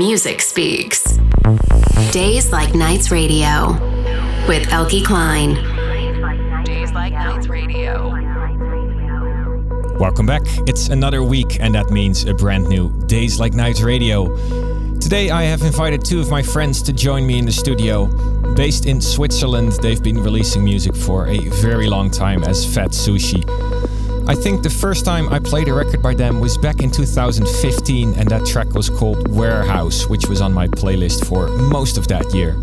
music speaks. Days Like Nights Radio with Eelke Kleijn. Days Like Nights Radio. Welcome back. It's another week, and that means a brand new Days Like Nights Radio. Today, I have invited two of my friends to join me in the studio. Based in Switzerland, they've been releasing music for a very long time as Fat Sushi. I think the first time I played a record by them was back in 2015, and that track was called Warehouse, which was on my playlist for most of that year.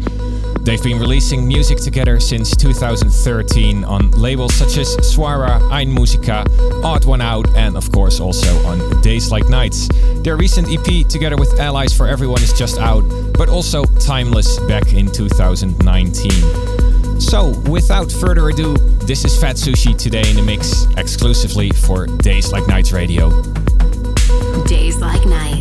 They've been releasing music together since 2013 on labels such as Suara, Einmusika, Odd One Out, and of course also on Days Like Nights. Their recent EP together with Allies for Everyone is just out, but also Timeless back in 2019. So, without further ado, this is Fat Sushi today in the mix, exclusively for Days Like Nights Radio. Days Like Nights.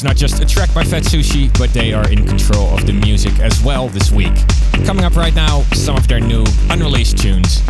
It's not just a track by Fat Sushi, but they are in control of the music as well this week. Coming up right now, some of their new unreleased tunes.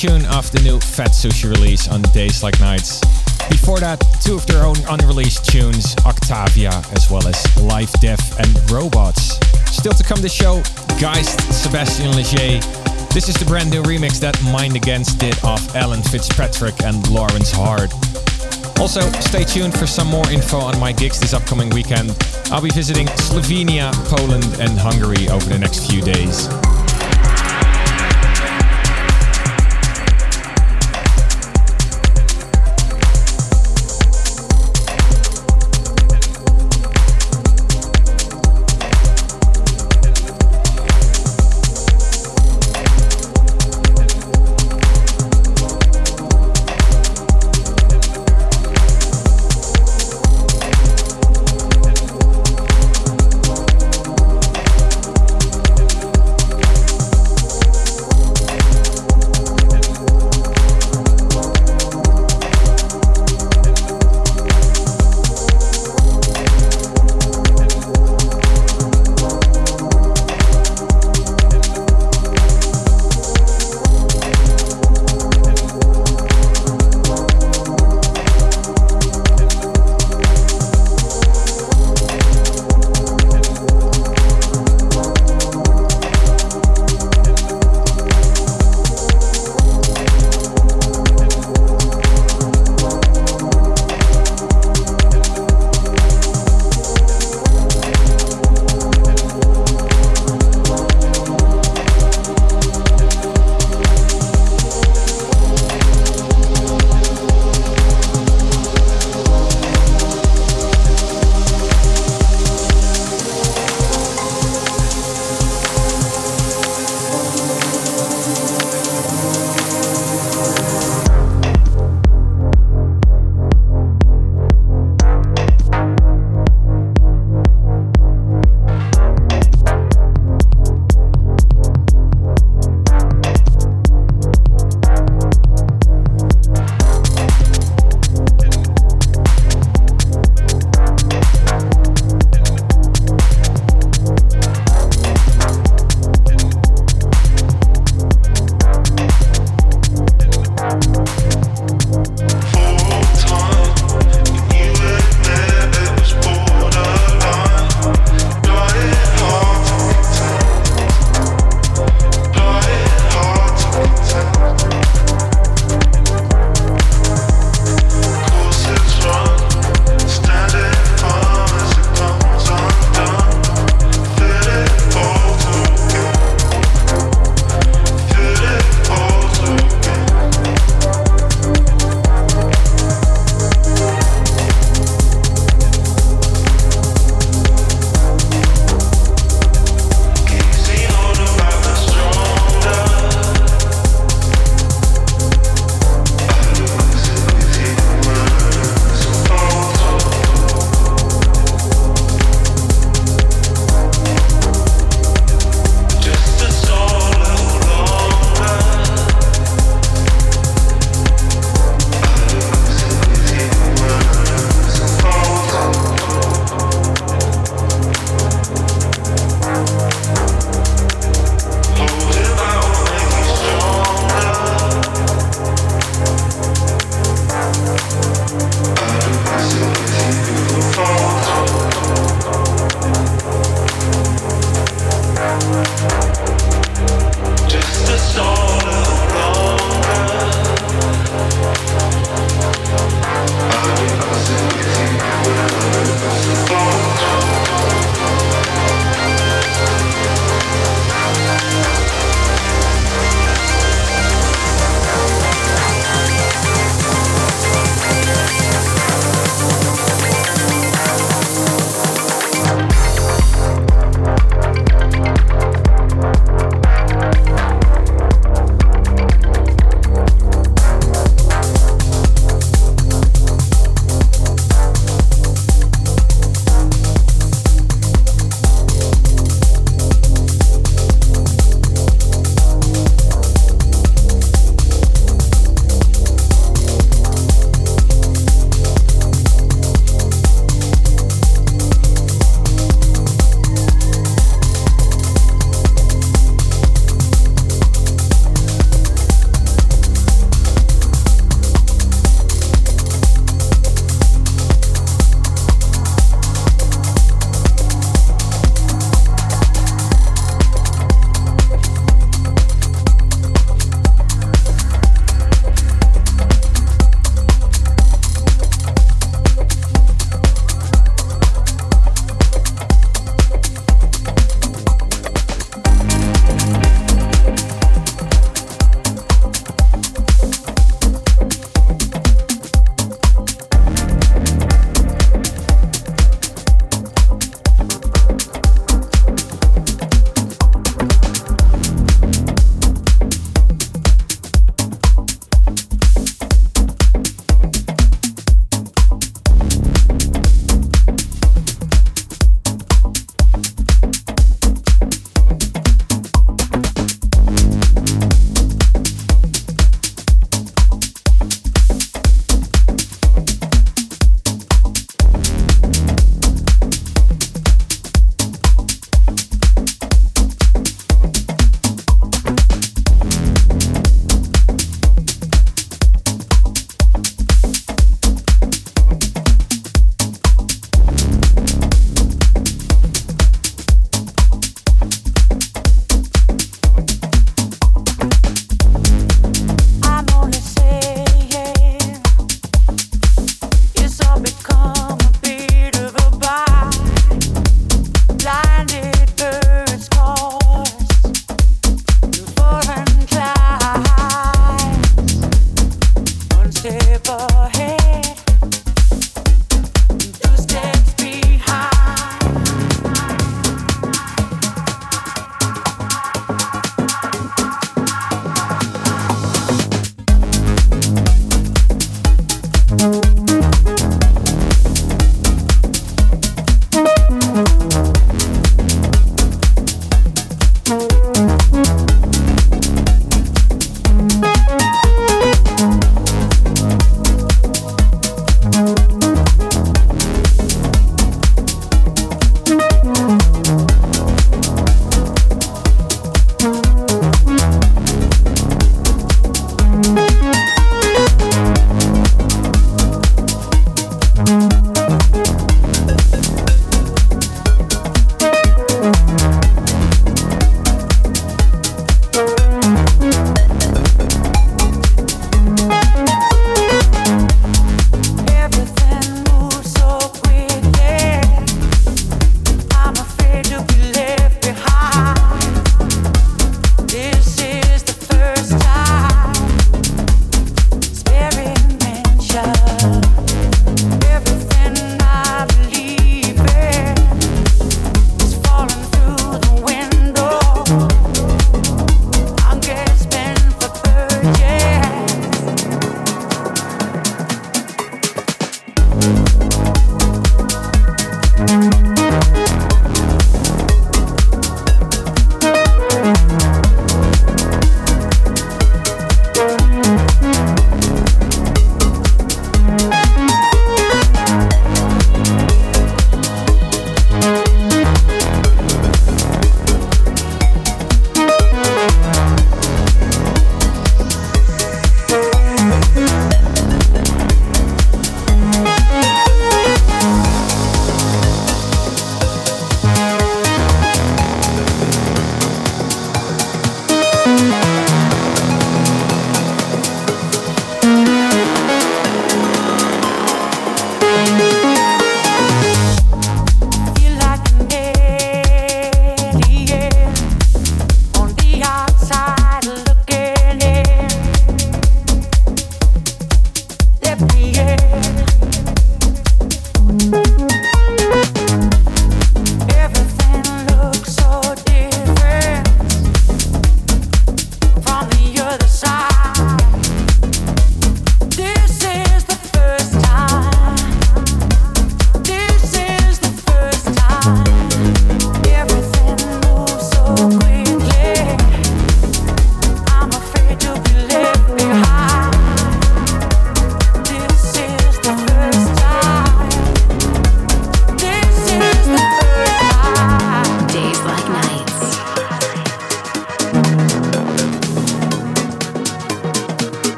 Tune of the new Fat Sushi release on Days Like Nights. Before that, two of their own unreleased tunes, Octavia, as well as Life, Death and Robots. Still to come the show, Geist, Sebastian Leger. This is the brand new remix that Mind Against did of Alan Fitzpatrick and Lawrence Hart. Also, stay tuned for some more info on my gigs this upcoming weekend. I'll be visiting Slovenia, Poland, and Hungary over the next few days.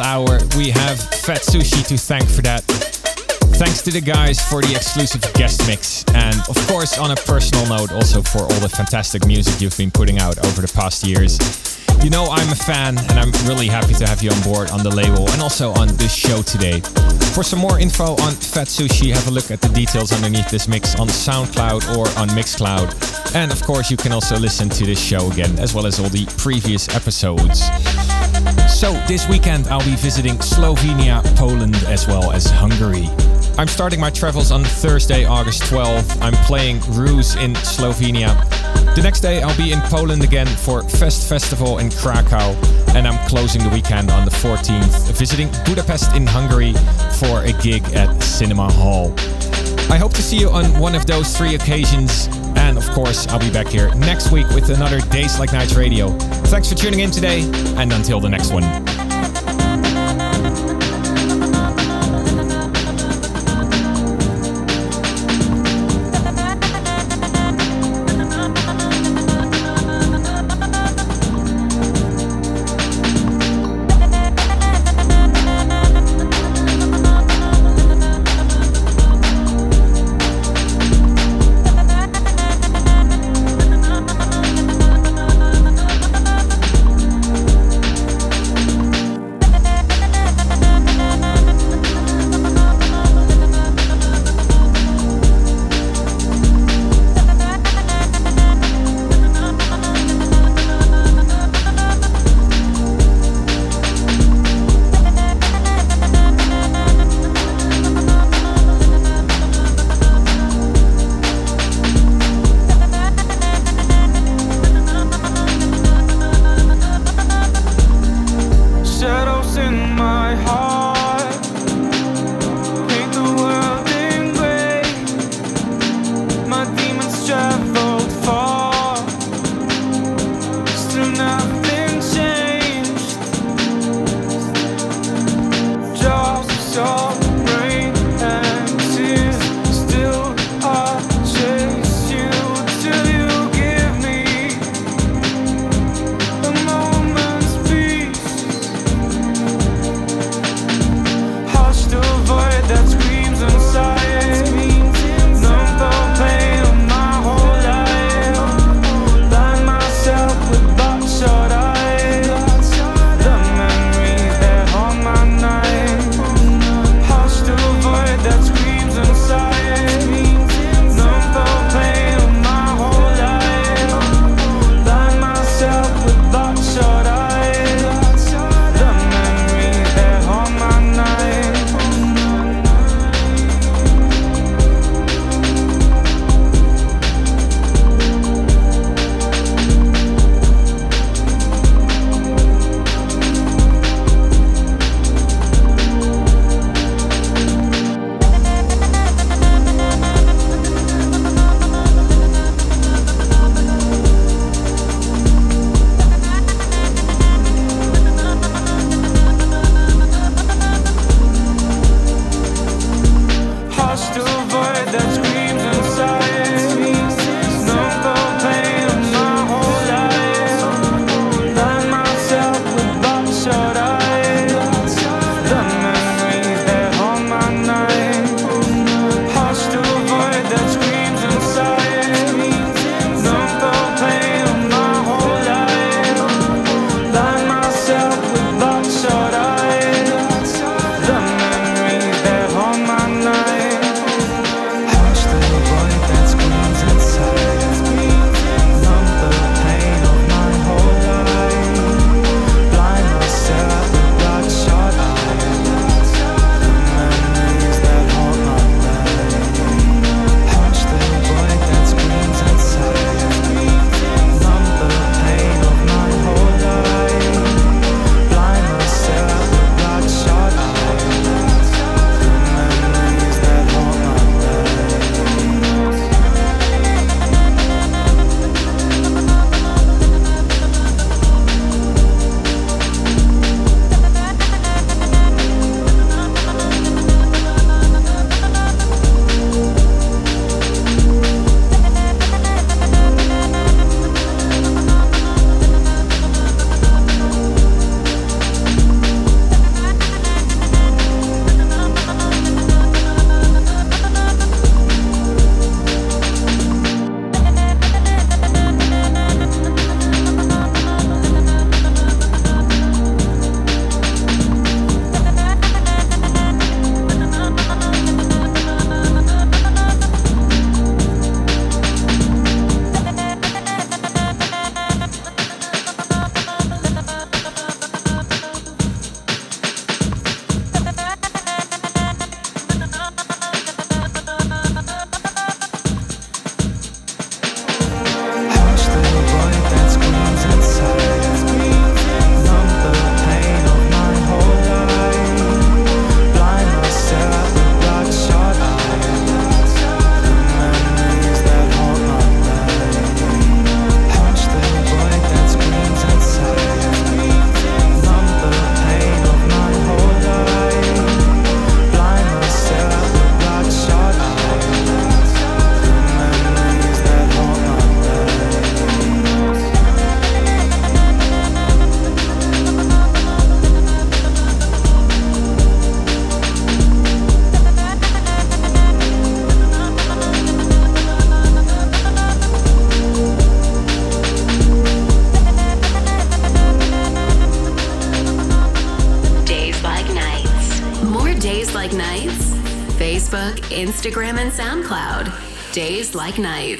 Hour. We have Fat Sushi to thank for that. Thanks to the guys for the exclusive guest mix. And of course, on a personal note, also for all the fantastic music you've been putting out over the past years. You know I'm a fan and I'm really happy to have you on board on the label and also on this show today. For some more info on Fat Sushi, have a look at the details underneath this mix on SoundCloud or on Mixcloud. And of course, you can also listen to this show again, as well as all the previous episodes. So, this weekend I'll be visiting Slovenia, Poland, as well as Hungary. I'm starting my travels on Thursday, August 12th. I'm playing Ruse in Slovenia. The next day I'll be in Poland again for Fest Festival in Krakow, and I'm closing the weekend on the 14th, visiting Budapest in Hungary for a gig at Cinema Hall. I hope to see you on one of those three occasions. And of course, I'll be back here next week with another Days Like Nights Radio. Thanks for tuning in today, and until the next one. Instagram